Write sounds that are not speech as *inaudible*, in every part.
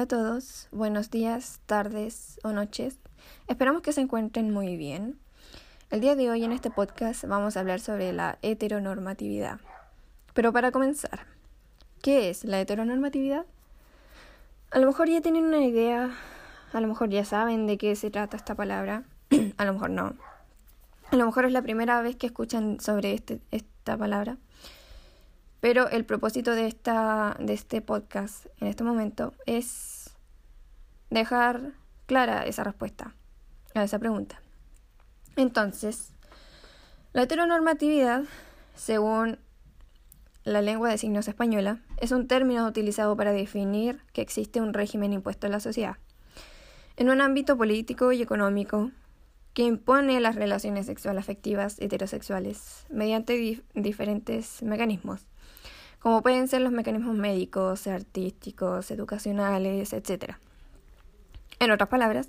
Hola a todos, buenos días, tardes o noches. Esperamos que se encuentren muy bien. El día de hoy en este podcast vamos a hablar sobre la heteronormatividad. Pero para comenzar, ¿qué es la heteronormatividad? A lo mejor ya tienen una idea, a lo mejor ya saben de qué se trata esta palabra, *clears throat* a lo mejor no. A lo mejor es la primera vez que escuchan sobre este, esta palabra. Pero el propósito de, esta, de este podcast en este momento es dejar clara esa respuesta a esa pregunta. Entonces, la heteronormatividad, según la lengua de signos española, es un término utilizado para definir que existe un régimen impuesto en la sociedad, en un ámbito político y económico que impone las relaciones sexual afectivas heterosexuales mediante diferentes mecanismos como pueden ser los mecanismos médicos, artísticos, educacionales, etc. En otras palabras,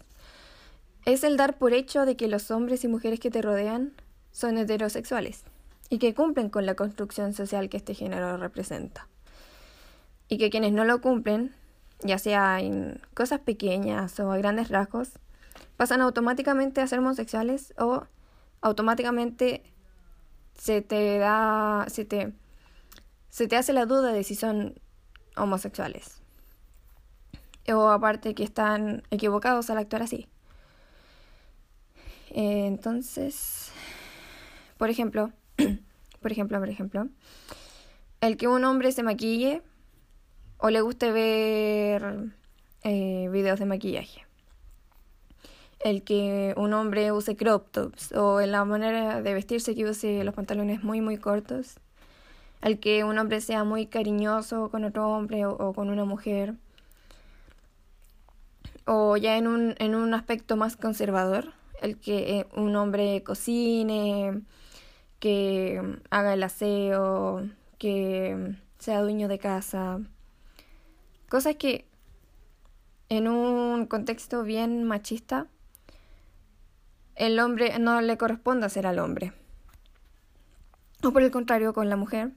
es el dar por hecho de que los hombres y mujeres que te rodean son heterosexuales y que cumplen con la construcción social que este género representa. Y que quienes no lo cumplen, ya sea en cosas pequeñas o a grandes rasgos, pasan automáticamente a ser homosexuales o automáticamente se te da, se te se te hace la duda de si son homosexuales. O aparte que están equivocados al actuar así. Eh, entonces, por ejemplo, *clears throat* por ejemplo, por ejemplo, el que un hombre se maquille o le guste ver eh, videos de maquillaje. El que un hombre use crop tops o en la manera de vestirse que use los pantalones muy muy cortos al que un hombre sea muy cariñoso con otro hombre o, con una mujer, o ya en un, en un aspecto más conservador, el que eh, un hombre cocine, que haga el aseo, que sea dueño de casa, cosas que en un contexto bien machista, el hombre no le corresponde hacer al hombre. O por el contrario, con la mujer,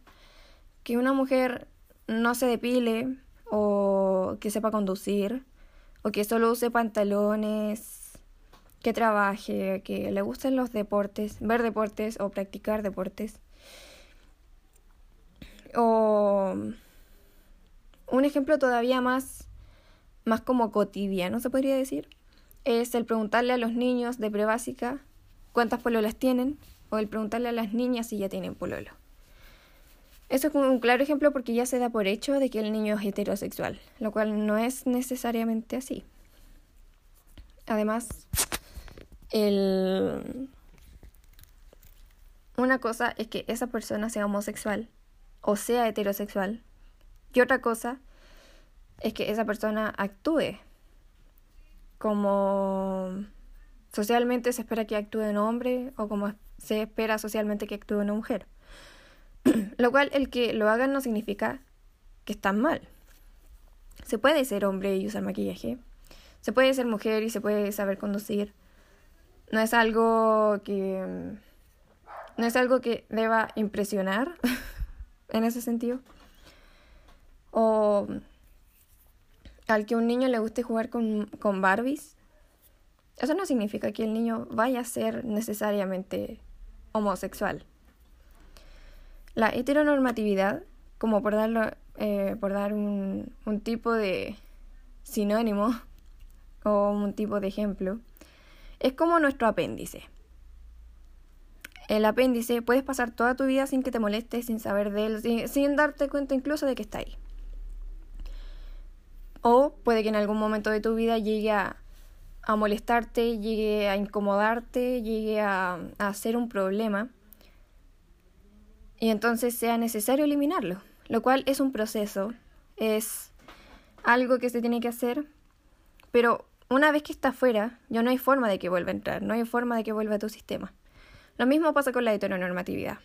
que una mujer no se depile o que sepa conducir o que solo use pantalones, que trabaje, que le gusten los deportes, ver deportes o practicar deportes. O un ejemplo todavía más, más como cotidiano, se podría decir, es el preguntarle a los niños de prebásica cuántas pololas tienen o el preguntarle a las niñas si ya tienen pololo. Eso es un claro ejemplo porque ya se da por hecho de que el niño es heterosexual, lo cual no es necesariamente así. Además, el... una cosa es que esa persona sea homosexual o sea heterosexual y otra cosa es que esa persona actúe como socialmente se espera que actúe un hombre o como se espera socialmente que actúe una mujer. *clears throat* Lo cual el que lo hagan no significa que están mal. Se puede ser hombre y usar maquillaje. Se puede ser mujer y se puede saber conducir. No es algo que no es algo que deba impresionar *laughs* en ese sentido. O al que un niño le guste jugar con, con Barbies. Eso no significa que el niño vaya a ser necesariamente homosexual. La heteronormatividad, como por, darlo, eh, por dar un, un tipo de sinónimo *laughs* o un tipo de ejemplo, es como nuestro apéndice. El apéndice puedes pasar toda tu vida sin que te moleste, sin saber de él, sin, darte cuenta incluso de que está ahí. O puede que en algún momento de tu vida llegue a, molestarte, llegue a incomodarte, llegue a, a ser un problema y entonces sea necesario eliminarlo, lo cual es un proceso, es algo que se tiene que hacer, pero una vez que está fuera, ya no hay forma de que vuelva a entrar, no hay forma de que vuelva a tu sistema. Lo mismo pasa con la heteronormatividad.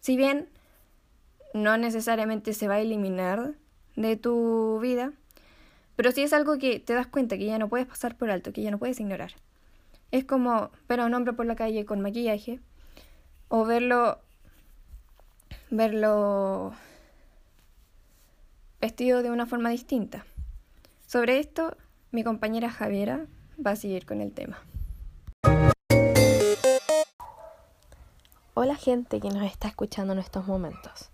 Si bien no necesariamente se va a eliminar de tu vida, pero sí es algo que te das cuenta que ya no puedes pasar por alto, que ya no puedes ignorar. Es como ver a un hombre por la calle con maquillaje o verlo verlo vestido de una forma distinta. Sobre esto, mi compañera Javiera va a seguir con el tema. Hola gente que nos está escuchando en estos momentos.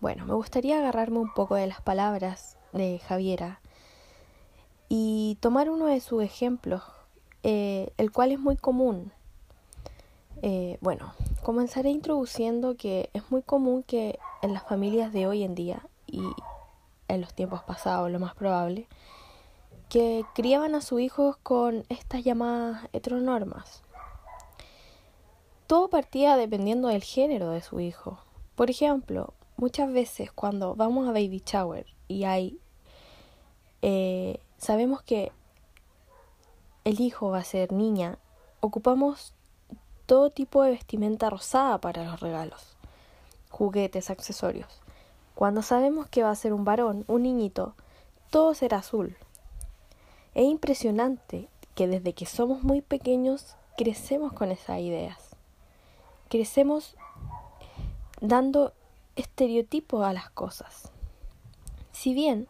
Bueno, me gustaría agarrarme un poco de las palabras de Javiera y tomar uno de sus ejemplos, eh, el cual es muy común. Eh, bueno, comenzaré introduciendo que es muy común que en las familias de hoy en día y en los tiempos pasados, lo más probable, que criaban a sus hijos con estas llamadas heteronormas. Todo partía dependiendo del género de su hijo. Por ejemplo, muchas veces cuando vamos a baby shower y hay eh, sabemos que el hijo va a ser niña, ocupamos todo tipo de vestimenta rosada para los regalos, juguetes, accesorios. Cuando sabemos que va a ser un varón, un niñito, todo será azul. Es impresionante que desde que somos muy pequeños crecemos con esas ideas. Crecemos dando estereotipos a las cosas. Si bien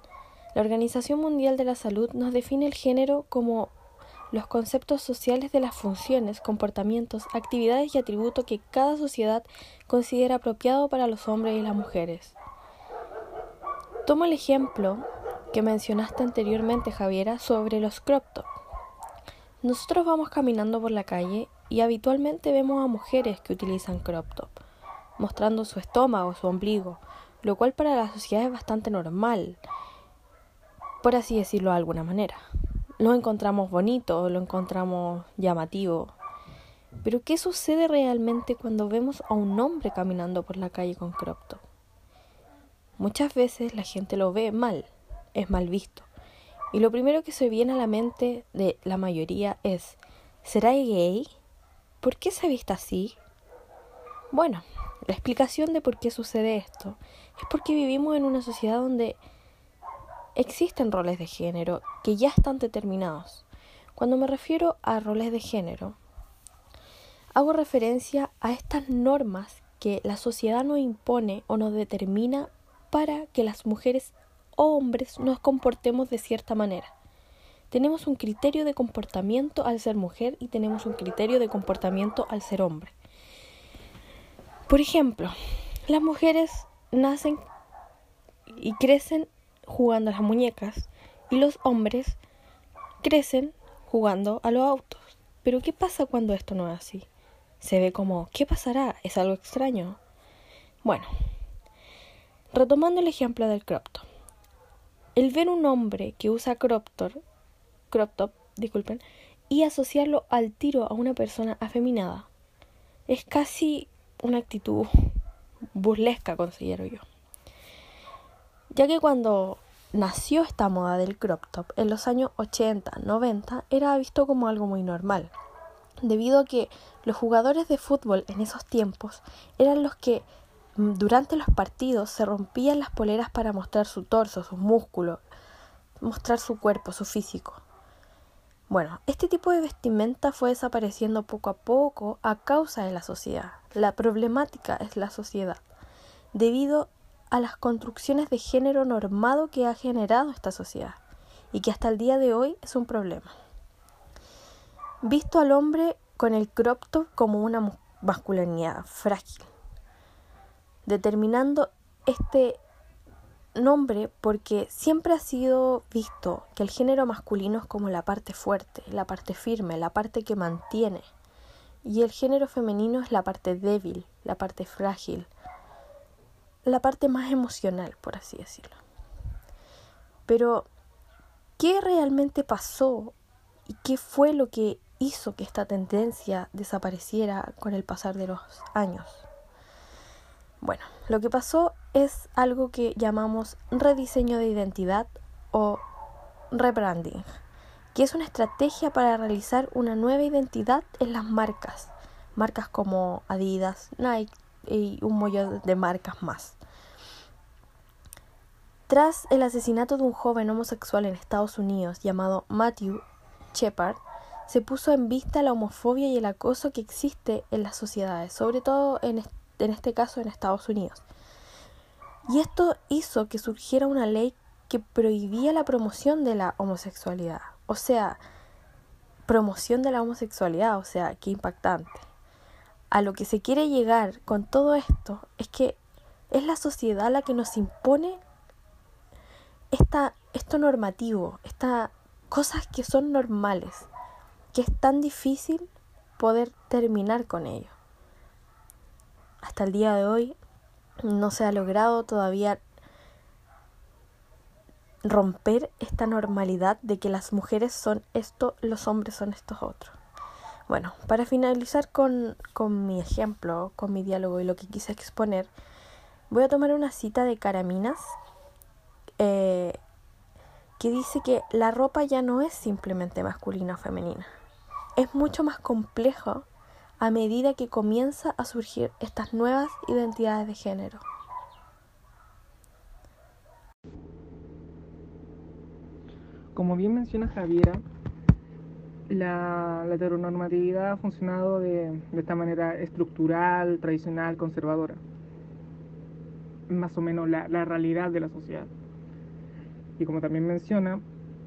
la Organización Mundial de la Salud nos define el género como los conceptos sociales de las funciones, comportamientos, actividades y atributos que cada sociedad considera apropiado para los hombres y las mujeres. Tomo el ejemplo que mencionaste anteriormente, Javiera, sobre los crop top. Nosotros vamos caminando por la calle y habitualmente vemos a mujeres que utilizan crop top, mostrando su estómago, su ombligo, lo cual para la sociedad es bastante normal por así decirlo de alguna manera. Lo encontramos bonito, lo encontramos llamativo. Pero ¿qué sucede realmente cuando vemos a un hombre caminando por la calle con crop top? Muchas veces la gente lo ve mal, es mal visto. Y lo primero que se viene a la mente de la mayoría es, ¿será gay? ¿Por qué se viste así? Bueno, la explicación de por qué sucede esto es porque vivimos en una sociedad donde Existen roles de género que ya están determinados. Cuando me refiero a roles de género, hago referencia a estas normas que la sociedad nos impone o nos determina para que las mujeres o hombres nos comportemos de cierta manera. Tenemos un criterio de comportamiento al ser mujer y tenemos un criterio de comportamiento al ser hombre. Por ejemplo, las mujeres nacen y crecen jugando a las muñecas y los hombres crecen jugando a los autos. Pero ¿qué pasa cuando esto no es así? Se ve como, ¿qué pasará? ¿Es algo extraño? Bueno, retomando el ejemplo del crop top. El ver un hombre que usa crop top, crop top, disculpen, y asociarlo al tiro a una persona afeminada es casi una actitud burlesca, considero yo ya que cuando nació esta moda del crop top en los años 80, 90 era visto como algo muy normal, debido a que los jugadores de fútbol en esos tiempos eran los que mm, durante los partidos se rompían las poleras para mostrar su torso, sus músculos, mostrar su cuerpo, su físico. Bueno, este tipo de vestimenta fue desapareciendo poco a poco a causa de la sociedad. La problemática es la sociedad, debido a las construcciones de género normado que ha generado esta sociedad y que hasta el día de hoy es un problema. Visto al hombre con el crop top como una masculinidad frágil, determinando este nombre porque siempre ha sido visto que el género masculino es como la parte fuerte, la parte firme, la parte que mantiene, y el género femenino es la parte débil, la parte frágil, la parte más emocional, por así decirlo. Pero, ¿qué realmente pasó y qué fue lo que hizo que esta tendencia desapareciera con el pasar de los años? Bueno, lo que pasó es algo que llamamos rediseño de identidad o rebranding, que es una estrategia para realizar una nueva identidad en las marcas, marcas como Adidas, Nike y un montón de marcas más. Tras el asesinato de un joven homosexual en Estados Unidos llamado Matthew Shepard, se puso en vista la homofobia y el acoso que existe en las sociedades, sobre todo en, este caso en Estados Unidos. Y esto hizo que surgiera una ley que prohibía la promoción de la homosexualidad. O sea, promoción de la homosexualidad, o sea, qué impactante. A lo que se quiere llegar con todo esto es que es la sociedad la que nos impone esta, esto normativo, estas cosas que son normales, que es tan difícil poder terminar con ello. Hasta el día de hoy no se ha logrado todavía romper esta normalidad de que las mujeres son esto, los hombres son estos otros. Bueno, para finalizar con, con mi ejemplo, con mi diálogo y lo que quise exponer, voy a tomar una cita de Caraminas eh, que dice que la ropa ya no es simplemente masculina o femenina. Es mucho más complejo a medida que comienza a surgir estas nuevas identidades de género. Como bien menciona Javiera, la, heteronormatividad ha funcionado de, esta manera estructural, tradicional, conservadora. Más o menos la, realidad de la sociedad. Y como también menciona,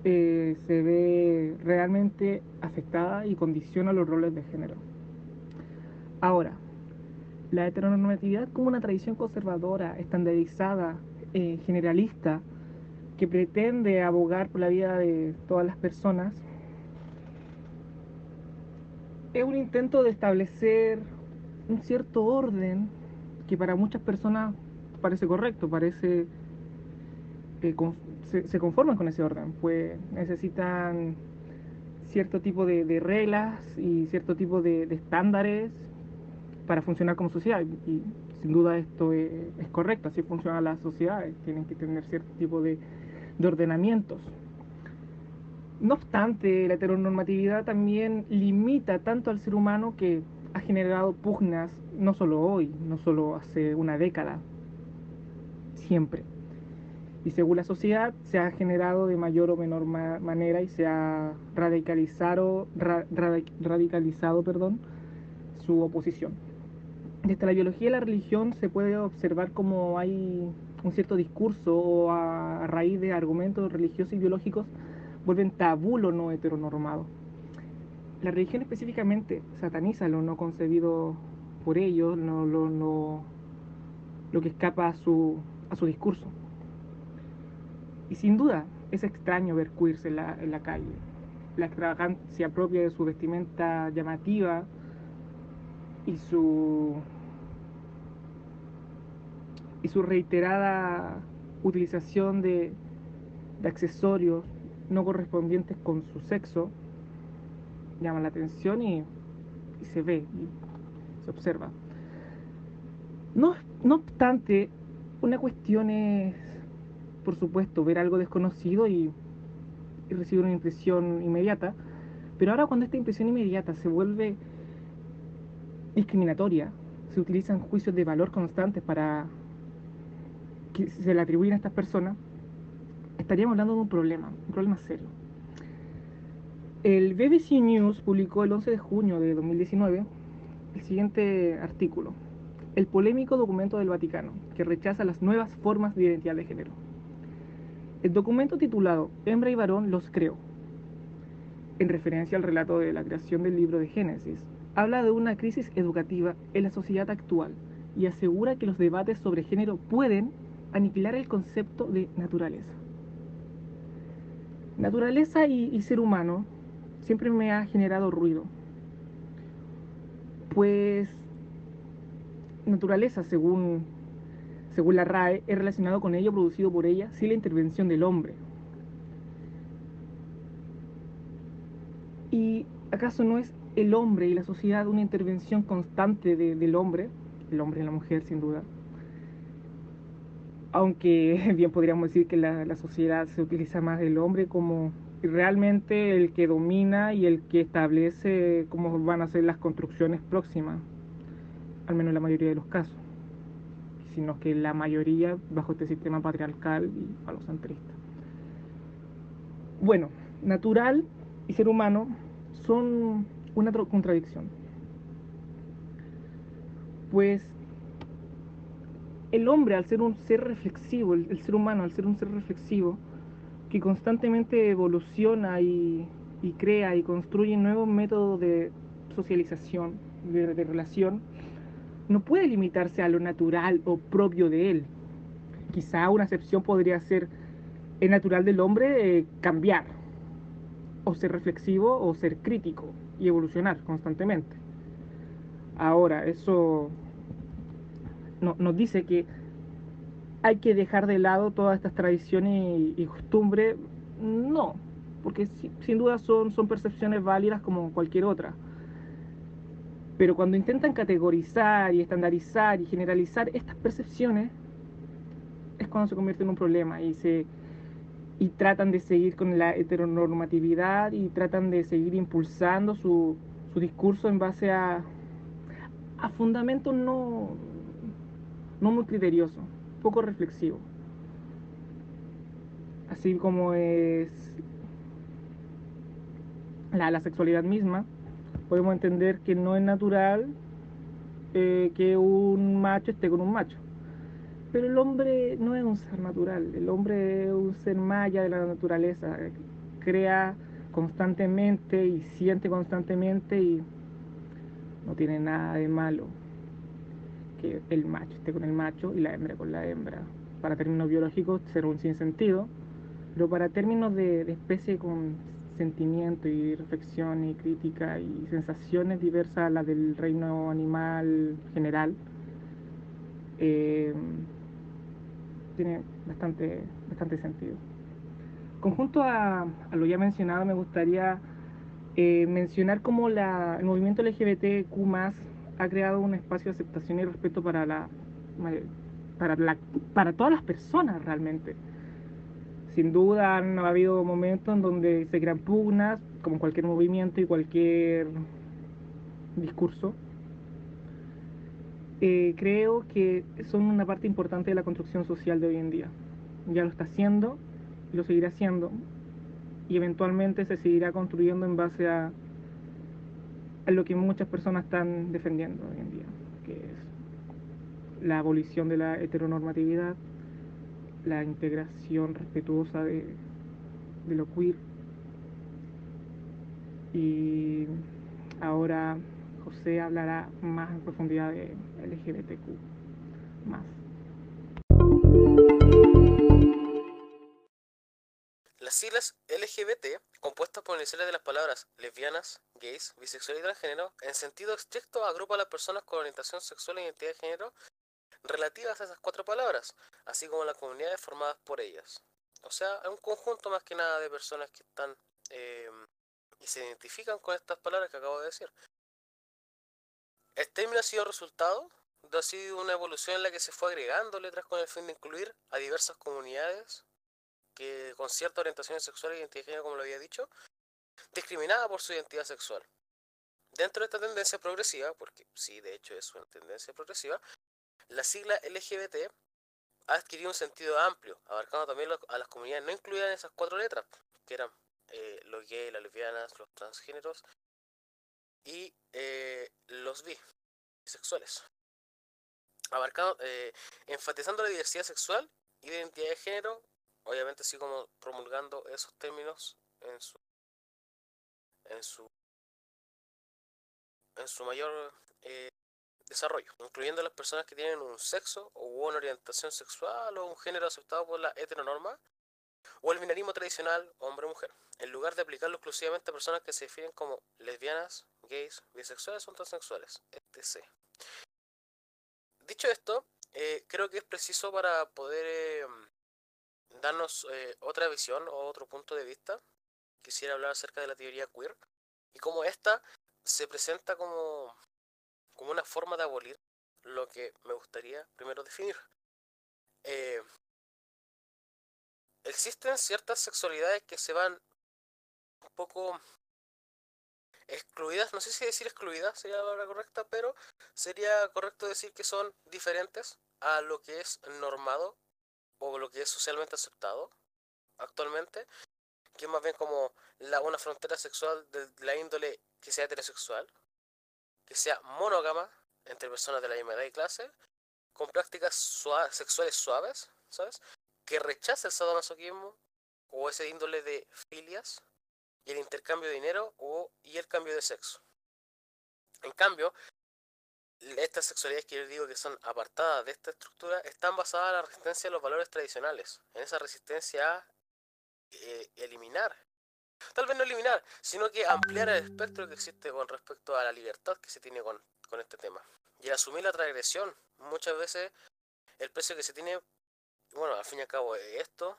eh, se ve realmente afectada y condiciona los roles de género. Ahora, la heteronormatividad como una tradición conservadora, estandarizada, eh, generalista, que pretende abogar por la vida de todas las personas, es un intento de establecer un cierto orden que para muchas personas parece correcto, parece que se, conforman con ese orden, pues necesitan cierto tipo de, reglas y cierto tipo de, estándares para funcionar como sociedad. Y, sin duda esto es, correcto, así funcionan las sociedades, tienen que tener cierto tipo de ordenamientos. No obstante, la heteronormatividad también limita tanto al ser humano que ha generado pugnas no solo hoy, no solo hace una década, siempre. Y según la sociedad se ha generado de mayor o menor manera y se ha radicalizado, radicalizado perdón, su oposición. Desde la biología y la religión se puede observar cómo hay un cierto discurso o a, raíz de argumentos religiosos y biológicos vuelven tabú lo no heteronormado. La religión específicamente sataniza lo no concebido por ellos, lo, lo, lo que escapa a su, a su discurso. Y sin duda es extraño ver queers en la, en la calle. La extravagancia propia de su vestimenta llamativa y su y su reiterada utilización de, accesorios no correspondientes con su sexo llama la atención y, se ve y se observa. No, no obstante, una cuestión es, por supuesto, ver algo desconocido y, recibir una impresión inmediata, pero ahora cuando esta impresión inmediata se vuelve discriminatoria, se utilizan juicios de valor constantes para que se le atribuyen a estas personas, estaríamos hablando de un problema, un problema serio. El BBC News publicó el 11 de junio de 2019 el siguiente artículo, el polémico documento del Vaticano, que rechaza las nuevas formas de identidad de género. El documento titulado Hembra y varón los creo, en referencia al relato de la creación del libro de Génesis, habla de una crisis educativa en la sociedad actual y asegura que los debates sobre género pueden aniquilar el concepto de naturaleza. Naturaleza y, ser humano siempre me ha generado ruido. Pues naturaleza, según, según la RAE, es relacionado con ello producido por ella sin la intervención del hombre. ¿Y acaso no es el hombre y la sociedad una intervención constante del hombre? El hombre y la mujer, sin duda aunque *laughs* bien podríamos decir que la, sociedad se utiliza más del hombre como realmente el que domina y el que establece cómo van a ser las construcciones próximas, al menos en la mayoría de los casos, sino que la mayoría bajo este sistema patriarcal y falocentrista. Bueno, natural y ser humano son una contradicción, pues el hombre, al ser un ser reflexivo, el, ser humano, al ser un ser reflexivo, que constantemente evoluciona y, crea y construye nuevos métodos de socialización, de, de relación, no puede limitarse a lo natural o propio de él. Quizá una excepción podría ser el natural del hombre eh, cambiar, o ser reflexivo o ser crítico y evolucionar constantemente. Ahora, eso no, nos dice que hay que dejar de lado todas estas tradiciones y, costumbres. No, porque si, sin duda son, son percepciones válidas como cualquier otra. Pero cuando intentan categorizar y estandarizar y generalizar estas percepciones, es cuando se convierte en un problema y se y tratan de seguir con la heteronormatividad y tratan de seguir impulsando su, su discurso en base a, a fundamentos no, no muy criteriosos, poco reflexivos. Así como es la, la sexualidad misma, podemos entender que no es natural eh, que un macho esté con un macho. Pero el hombre no es un ser natural, el hombre es un ser maya de la naturaleza, crea constantemente y siente constantemente y no tiene nada de malo que el macho esté con el macho y la hembra con la hembra. Para términos biológicos será un sinsentido, pero para términos de, de especie con sentimiento y reflexión y crítica y sensaciones diversas a las del reino animal general, eh, tiene bastante, bastante sentido. Conjunto a, a lo ya mencionado, me gustaría eh, mencionar cómo la, el movimiento LGBTQ ha creado un espacio de aceptación y respeto para, la, para, la, para todas las personas realmente. Sin duda han habido momentos en donde se crean pugnas, como cualquier movimiento y cualquier discurso. Eh, creo que son una parte importante de la construcción social de hoy en día. Ya lo está haciendo lo seguirá haciendo y eventualmente se seguirá construyendo en base a, a lo que muchas personas están defendiendo hoy en día, que es la abolición de la heteronormatividad, la integración respetuosa de, de lo queer. Y ahora José hablará más en profundidad de LGBTQ. Más. Las siglas LGBT, compuestas por iniciales de las palabras lesbianas, gays, bisexual y transgénero, en sentido estricto agrupa a las personas con orientación sexual e identidad de género relativas a esas cuatro palabras, así como las comunidades formadas por ellas. O sea, un conjunto más que nada de personas que están eh, y se identifican con estas palabras que acabo de decir. El término ha sido resultado de ha sido una evolución en la que se fue agregando letras con el fin de incluir a diversas comunidades que con cierta orientación sexual e género, como lo había dicho, discriminada por su identidad sexual. Dentro de esta tendencia progresiva, porque sí, de hecho es una tendencia progresiva, la sigla LGBT ha adquirido un sentido amplio, abarcando también a las comunidades no incluidas en esas cuatro letras, que eran eh, los gays, las lesbianas, los transgéneros y eh, los bisexuales. Abarcando, eh, enfatizando la diversidad sexual y de identidad de género, obviamente así como promulgando esos términos en su en su en su mayor eh, desarrollo, incluyendo a las personas que tienen un sexo o una orientación sexual o un género aceptado por la heteronorma o el binarismo tradicional hombre-mujer, en lugar de aplicarlo exclusivamente a personas que se definen como lesbianas, gays, bisexuales o transexuales, etc. Dicho esto, eh, creo que es preciso para poder eh, darnos eh, otra visión o otro punto de vista. Quisiera hablar acerca de la teoría queer y cómo esta se presenta como, como una forma de abolir lo que me gustaría primero definir. Eh, existen ciertas sexualidades que se van un poco excluidas, no sé si decir excluidas sería la palabra correcta, pero sería correcto decir que son diferentes a lo que es normado o lo que es socialmente aceptado actualmente, que es más bien como la, una frontera sexual de la índole que sea heterosexual, que sea monógama entre personas de la misma edad y clase, con prácticas sexuales suaves, ¿sabes? Que rechace el sadomasoquismo o ese índole de filias y el intercambio de dinero o, y el cambio de sexo. En cambio, estas sexualidades que yo digo que son apartadas de esta estructura están basadas en la resistencia a los valores tradicionales, en esa resistencia a eh, eliminar, tal vez no eliminar, sino que ampliar el espectro que existe con respecto a la libertad que se tiene con, con este tema. Y asumir la transgresión, muchas veces el precio que se tiene, bueno, al fin y al cabo esto,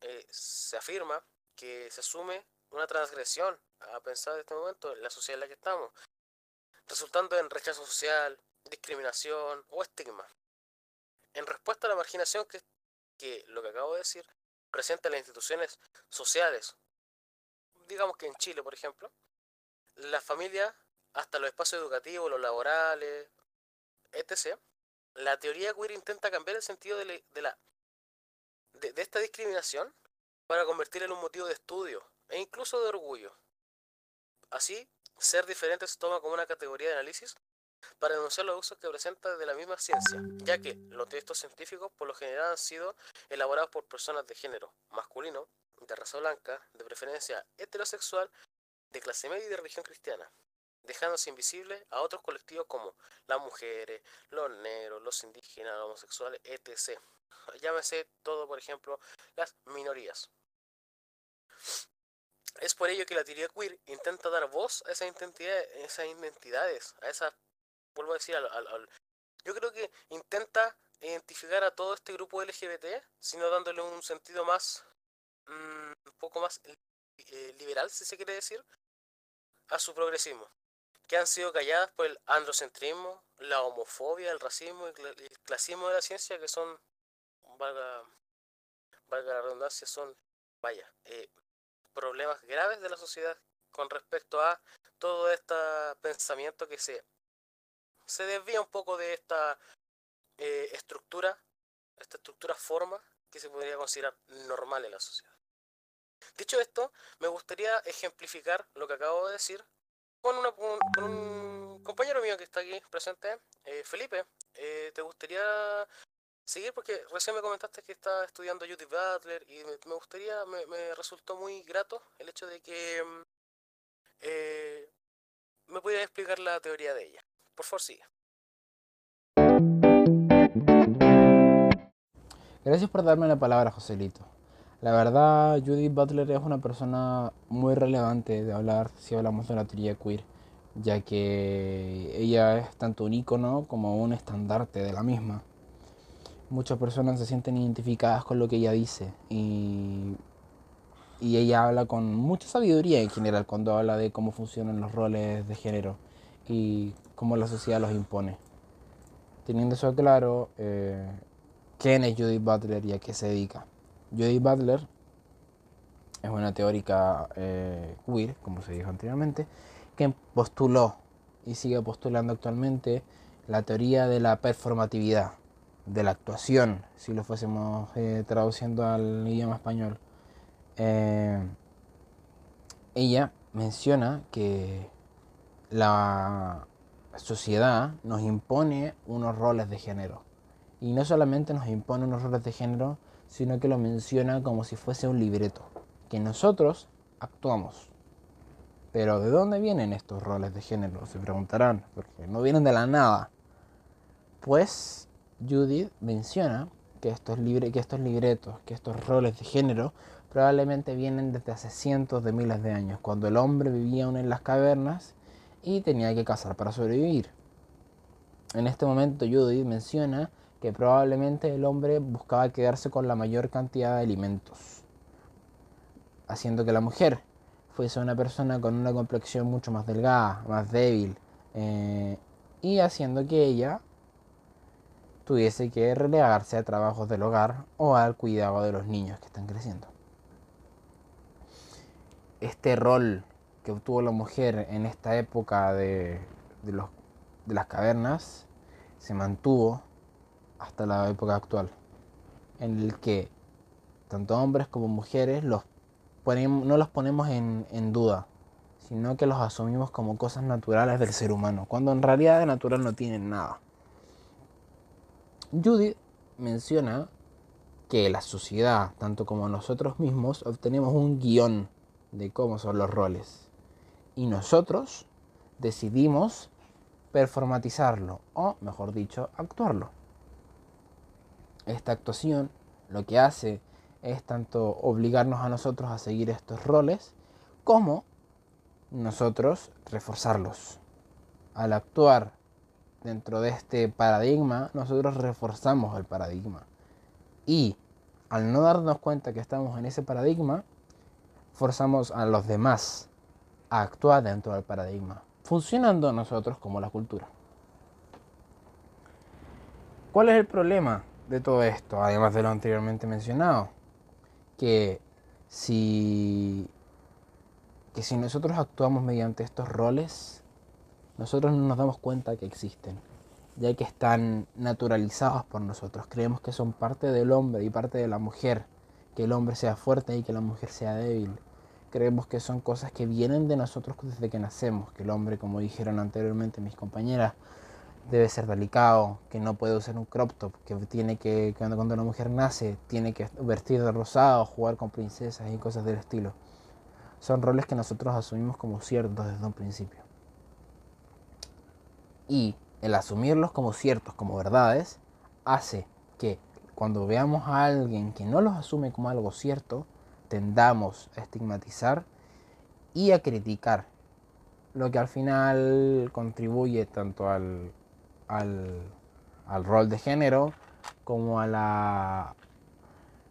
eh, se afirma que se asume una transgresión a pensar en este momento en la sociedad en la que estamos resultando en rechazo social, discriminación o estigma. En respuesta a la marginación que, que lo que acabo de decir presenta las instituciones sociales, digamos que en Chile, por ejemplo, la familia, hasta los espacios educativos, los laborales, etc., la teoría queer intenta cambiar el sentido de, la, de, de esta discriminación para convertirla en un motivo de estudio e incluso de orgullo. Así, ser diferente se toma como una categoría de análisis para denunciar los usos que presenta desde la misma ciencia, ya que los textos científicos por lo general han sido elaborados por personas de género masculino, de raza blanca, de preferencia heterosexual, de clase media y de religión cristiana, dejándose invisible a otros colectivos como las mujeres, los negros, los indígenas, los homosexuales, etc. Llámese todo, por ejemplo, las minorías. Es por ello que la teoría queer intenta dar voz a esas identidades, esas identidades a esas, vuelvo a decir, al, yo creo que intenta identificar a todo este grupo LGBT, sino dándole un sentido más, mm, un poco más eh, liberal, si se quiere decir, a su progresismo, que han sido calladas por el androcentrismo, la homofobia, el racismo y el clasismo de la ciencia, que son, valga, valga la redundancia, son, vaya, eh, problemas graves de la sociedad con respecto a todo este pensamiento que se, se desvía un poco de esta eh, estructura, esta estructura forma que se podría considerar normal en la sociedad. Dicho esto, me gustaría ejemplificar lo que acabo de decir con, una, un compañero mío que está aquí presente, eh, Felipe. Eh, ¿Te gustaría seguir porque recién me comentaste que está estudiando Judith Butler y me, gustaría, me, resultó muy grato el hecho de que mm, eh, me pudiera explicar la teoría de ella. Por favor, sigue. Gracias por darme la palabra, Joselito. La verdad, Judith Butler es una persona muy relevante de hablar si hablamos de la teoría queer, ya que ella es tanto un icono como un estandarte de la misma muchas personas se sienten identificadas con lo que ella dice y, y ella habla con mucha sabiduría en general cuando habla de cómo funcionan los roles de género y cómo la sociedad los impone. Teniendo eso claro, eh, ¿quién es Judith Butler y a qué se dedica? Judith Butler es una teórica eh, queer, como se dijo anteriormente, que postuló y sigue postulando actualmente la teoría de la performatividad de la actuación, si lo fuésemos eh, traduciendo al idioma español. Eh, ella menciona que la sociedad nos impone unos roles de género. Y no solamente nos impone unos roles de género, sino que lo menciona como si fuese un libreto, que nosotros actuamos. Pero ¿de dónde vienen estos roles de género? Se preguntarán, porque no vienen de la nada. Pues Judith menciona que estos, que estos libretos, que estos roles de género probablemente vienen desde hace cientos de miles de años, cuando el hombre vivía aún en las cavernas y tenía que cazar para sobrevivir. En este momento Judith menciona que probablemente el hombre buscaba quedarse con la mayor cantidad de alimentos, haciendo que la mujer fuese una persona con una complexión mucho más delgada, más débil, eh, y haciendo que ella tuviese que relegarse a trabajos del hogar o al cuidado de los niños que están creciendo. Este rol que obtuvo la mujer en esta época de, los, de las cavernas se mantuvo hasta la época actual, en el que tanto hombres como mujeres los no los ponemos en, en duda, sino que los asumimos como cosas naturales del ser humano, cuando en realidad de natural no tienen nada. Judith menciona que la sociedad, tanto como nosotros mismos, obtenemos un guion de cómo son los roles. Y nosotros decidimos performatizarlo, o mejor dicho, actuarlo. Esta actuación lo que hace es tanto obligarnos a nosotros a seguir estos roles, como nosotros reforzarlos. Al actuar dentro de este paradigma, nosotros reforzamos el paradigma. Y al no darnos cuenta que estamos en ese paradigma, forzamos a los demás a actuar dentro del paradigma, funcionando nosotros como la cultura. ¿Cuál es el problema de todo esto, además de lo anteriormente mencionado? Que si, que si nosotros actuamos mediante estos roles, nosotros no nos damos cuenta que existen, ya que están naturalizados por nosotros. Creemos que son parte del hombre y parte de la mujer, que el hombre sea fuerte y que la mujer sea débil. Creemos que son cosas que vienen de nosotros desde que nacemos, que el hombre, como dijeron anteriormente mis compañeras, debe ser delicado, que no puede usar un crop top, que tiene que, cuando, una mujer nace, tiene que vestir de rosado, jugar con princesas y cosas del estilo. Son roles que nosotros asumimos como ciertos desde un principio. Y el asumirlos como ciertos, como verdades, hace que cuando veamos a alguien que no los asume como algo cierto, tendamos a estigmatizar y a criticar, lo que al final contribuye tanto al, al, al rol de género como a la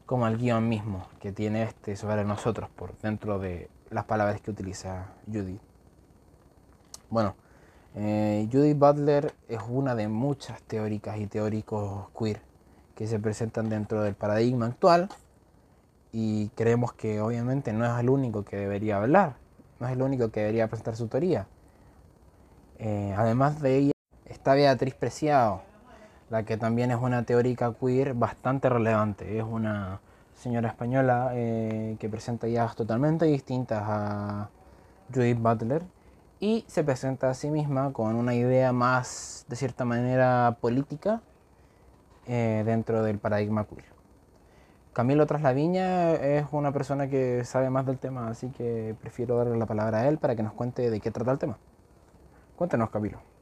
como al guion mismo que tiene este sobre nosotros por dentro de las palabras que utiliza Judy. Bueno, eh, Judith Butler es una de muchas teóricas y teóricos queer que se presentan dentro del paradigma actual y creemos que obviamente no es el único que debería hablar, no es el único que debería presentar su teoría. Eh, además de ella está Beatriz Preciado, la que también es una teórica queer bastante relevante. Es una señora española eh, que presenta ideas totalmente distintas a Judith Butler y se presenta a sí misma con una idea más, de cierta manera, política eh, dentro del paradigma queer. Camilo Traslaviña es una persona que sabe más del tema, así que prefiero darle la palabra a él para que nos cuente de qué trata el tema. Cuéntanos, Camilo.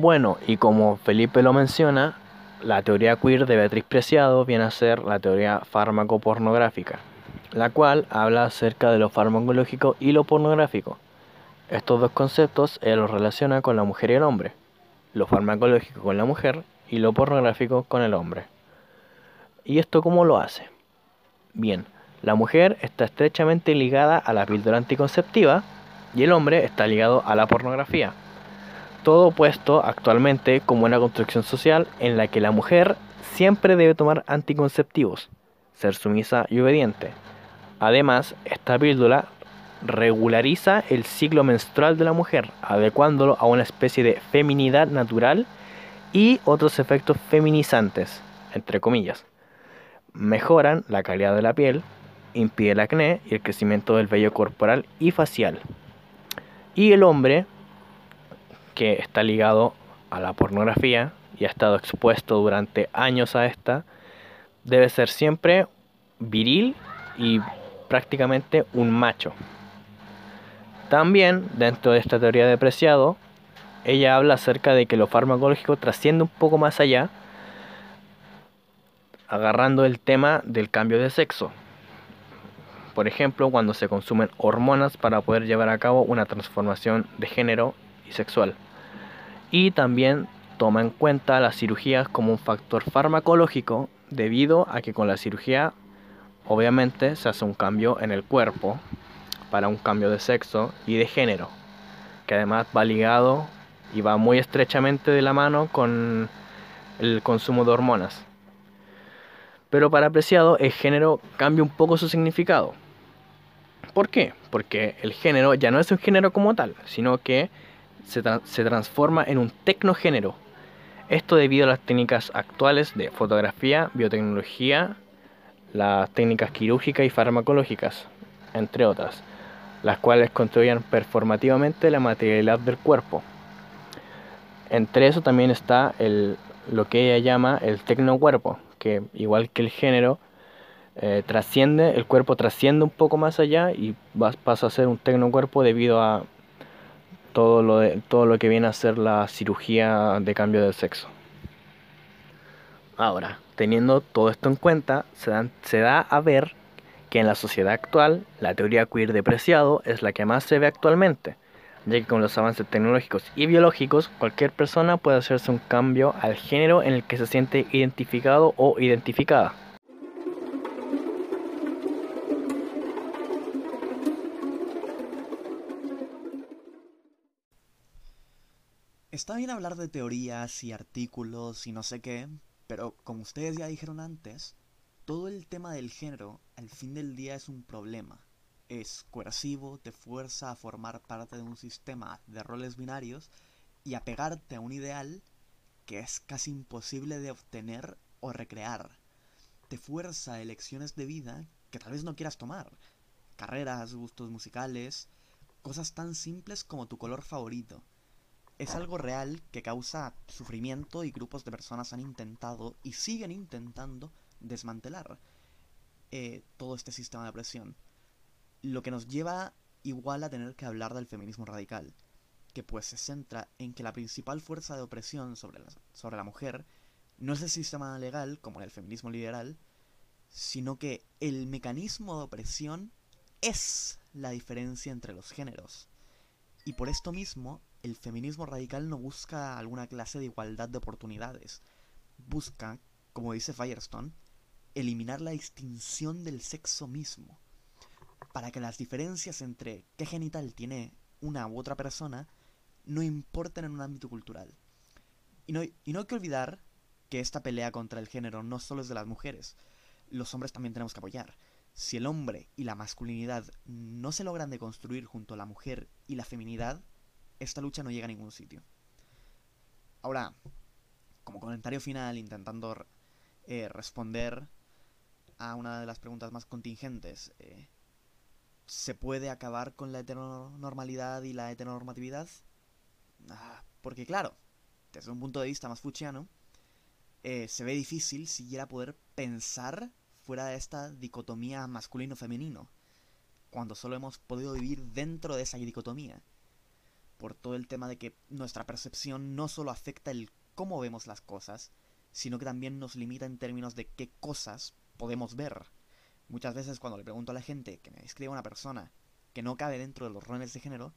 Bueno, y como Felipe lo menciona, la teoría queer de Beatriz Preciado viene a ser la teoría fármaco-pornográfica, la cual habla acerca de lo farmacológico y lo pornográfico. Estos dos conceptos ella los relaciona con la mujer y el hombre, lo farmacológico con la mujer y lo pornográfico con el hombre. ¿Y esto cómo lo hace? Bien, la mujer está estrechamente ligada a la píldora anticonceptiva y el hombre está ligado a la pornografía todo puesto actualmente como una construcción social en la que la mujer siempre debe tomar anticonceptivos, ser sumisa y obediente. Además, esta píldora regulariza el ciclo menstrual de la mujer, adecuándolo a una especie de feminidad natural y otros efectos feminizantes, entre comillas. Mejoran la calidad de la piel, impide el acné y el crecimiento del vello corporal y facial. Y el hombre que está ligado a la pornografía y ha estado expuesto durante años a esta, debe ser siempre viril y prácticamente un macho. También, dentro de esta teoría de preciado, ella habla acerca de que lo farmacológico trasciende un poco más allá, agarrando el tema del cambio de sexo. Por ejemplo, cuando se consumen hormonas para poder llevar a cabo una transformación de género y sexual y también toma en cuenta las cirugías como un factor farmacológico debido a que con la cirugía obviamente se hace un cambio en el cuerpo para un cambio de sexo y de género, que además va ligado y va muy estrechamente de la mano con el consumo de hormonas. Pero para apreciado el género cambia un poco su significado. ¿Por qué? Porque el género ya no es un género como tal, sino que se, transforma en un tecnogénero. Esto debido a las técnicas actuales de fotografía, biotecnología, las técnicas quirúrgicas y farmacológicas, entre otras, las cuales contribuyen performativamente la materialidad del cuerpo. Entre eso también está el, lo que ella llama el tecnocuerpo, que igual que el género, eh, trasciende, el cuerpo trasciende un poco más allá y pasa a ser un tecnocuerpo debido a todo lo, de, todo lo que viene a ser la cirugía de cambio de sexo. Ahora, teniendo todo esto en cuenta, se, se da a ver que en la sociedad actual la teoría queer depreciado es la que más se ve actualmente, ya que con los avances tecnológicos y biológicos cualquier persona puede hacerse un cambio al género en el que se siente identificado o identificada. Está bien hablar de teorías y artículos y no sé qué, pero como ustedes ya dijeron antes, todo el tema del género al fin del día es un problema. Es coercivo, te fuerza a formar parte de un sistema de roles binarios y a pegarte a un ideal que es casi imposible de obtener o recrear. Te fuerza a elecciones de vida que tal vez no quieras tomar. Carreras, gustos musicales, cosas tan simples como tu color favorito es algo real que causa sufrimiento y grupos de personas han intentado y siguen intentando desmantelar eh, todo este sistema de opresión. Lo que nos lleva igual a tener que hablar del feminismo radical, que pues se centra en que la principal fuerza de opresión sobre la, sobre la mujer no es el sistema legal, como en el feminismo liberal, sino que el mecanismo de opresión es la diferencia entre los géneros. Y por esto mismo el feminismo radical no busca alguna clase de igualdad de oportunidades. Busca, como dice Firestone, eliminar la distinción del sexo mismo. Para que las diferencias entre qué genital tiene una u otra persona no importen en un ámbito cultural. Y no, y no hay que olvidar que esta pelea contra el género no solo es de las mujeres. Los hombres también tenemos que apoyar. Si el hombre y la masculinidad no se logran deconstruir junto a la mujer y la feminidad, esta lucha no llega a ningún sitio. Ahora, como comentario final, intentando eh, responder a una de las preguntas más contingentes, eh, ¿se puede acabar con la heteronormalidad y la heteronormatividad? Ah, porque claro, desde un punto de vista más fuchiano, eh, se ve difícil siquiera poder pensar fuera de esta dicotomía masculino-femenino, cuando solo hemos podido vivir dentro de esa dicotomía por todo el tema de que nuestra percepción no solo afecta el cómo vemos las cosas, sino que también nos limita en términos de qué cosas podemos ver. Muchas veces cuando le pregunto a la gente que me describe una persona que no cabe dentro de los roles de género,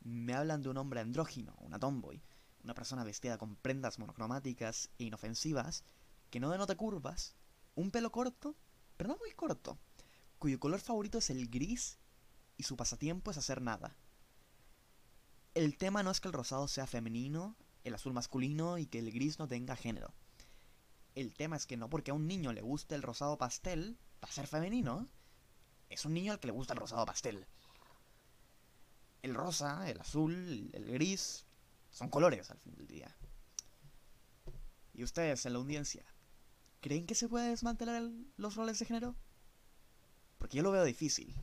me hablan de un hombre andrógino, una tomboy, una persona vestida con prendas monocromáticas e inofensivas, que no denota curvas, un pelo corto, pero no muy corto, cuyo color favorito es el gris y su pasatiempo es hacer nada el tema no es que el rosado sea femenino, el azul masculino y que el gris no tenga género. El tema es que no porque a un niño le guste el rosado pastel, va a ser femenino. Es un niño al que le gusta el rosado pastel. El rosa, el azul, el gris, son colores al fin del día. ¿Y ustedes en la audiencia? ¿Creen que se puede desmantelar los roles de género? Porque yo lo veo difícil.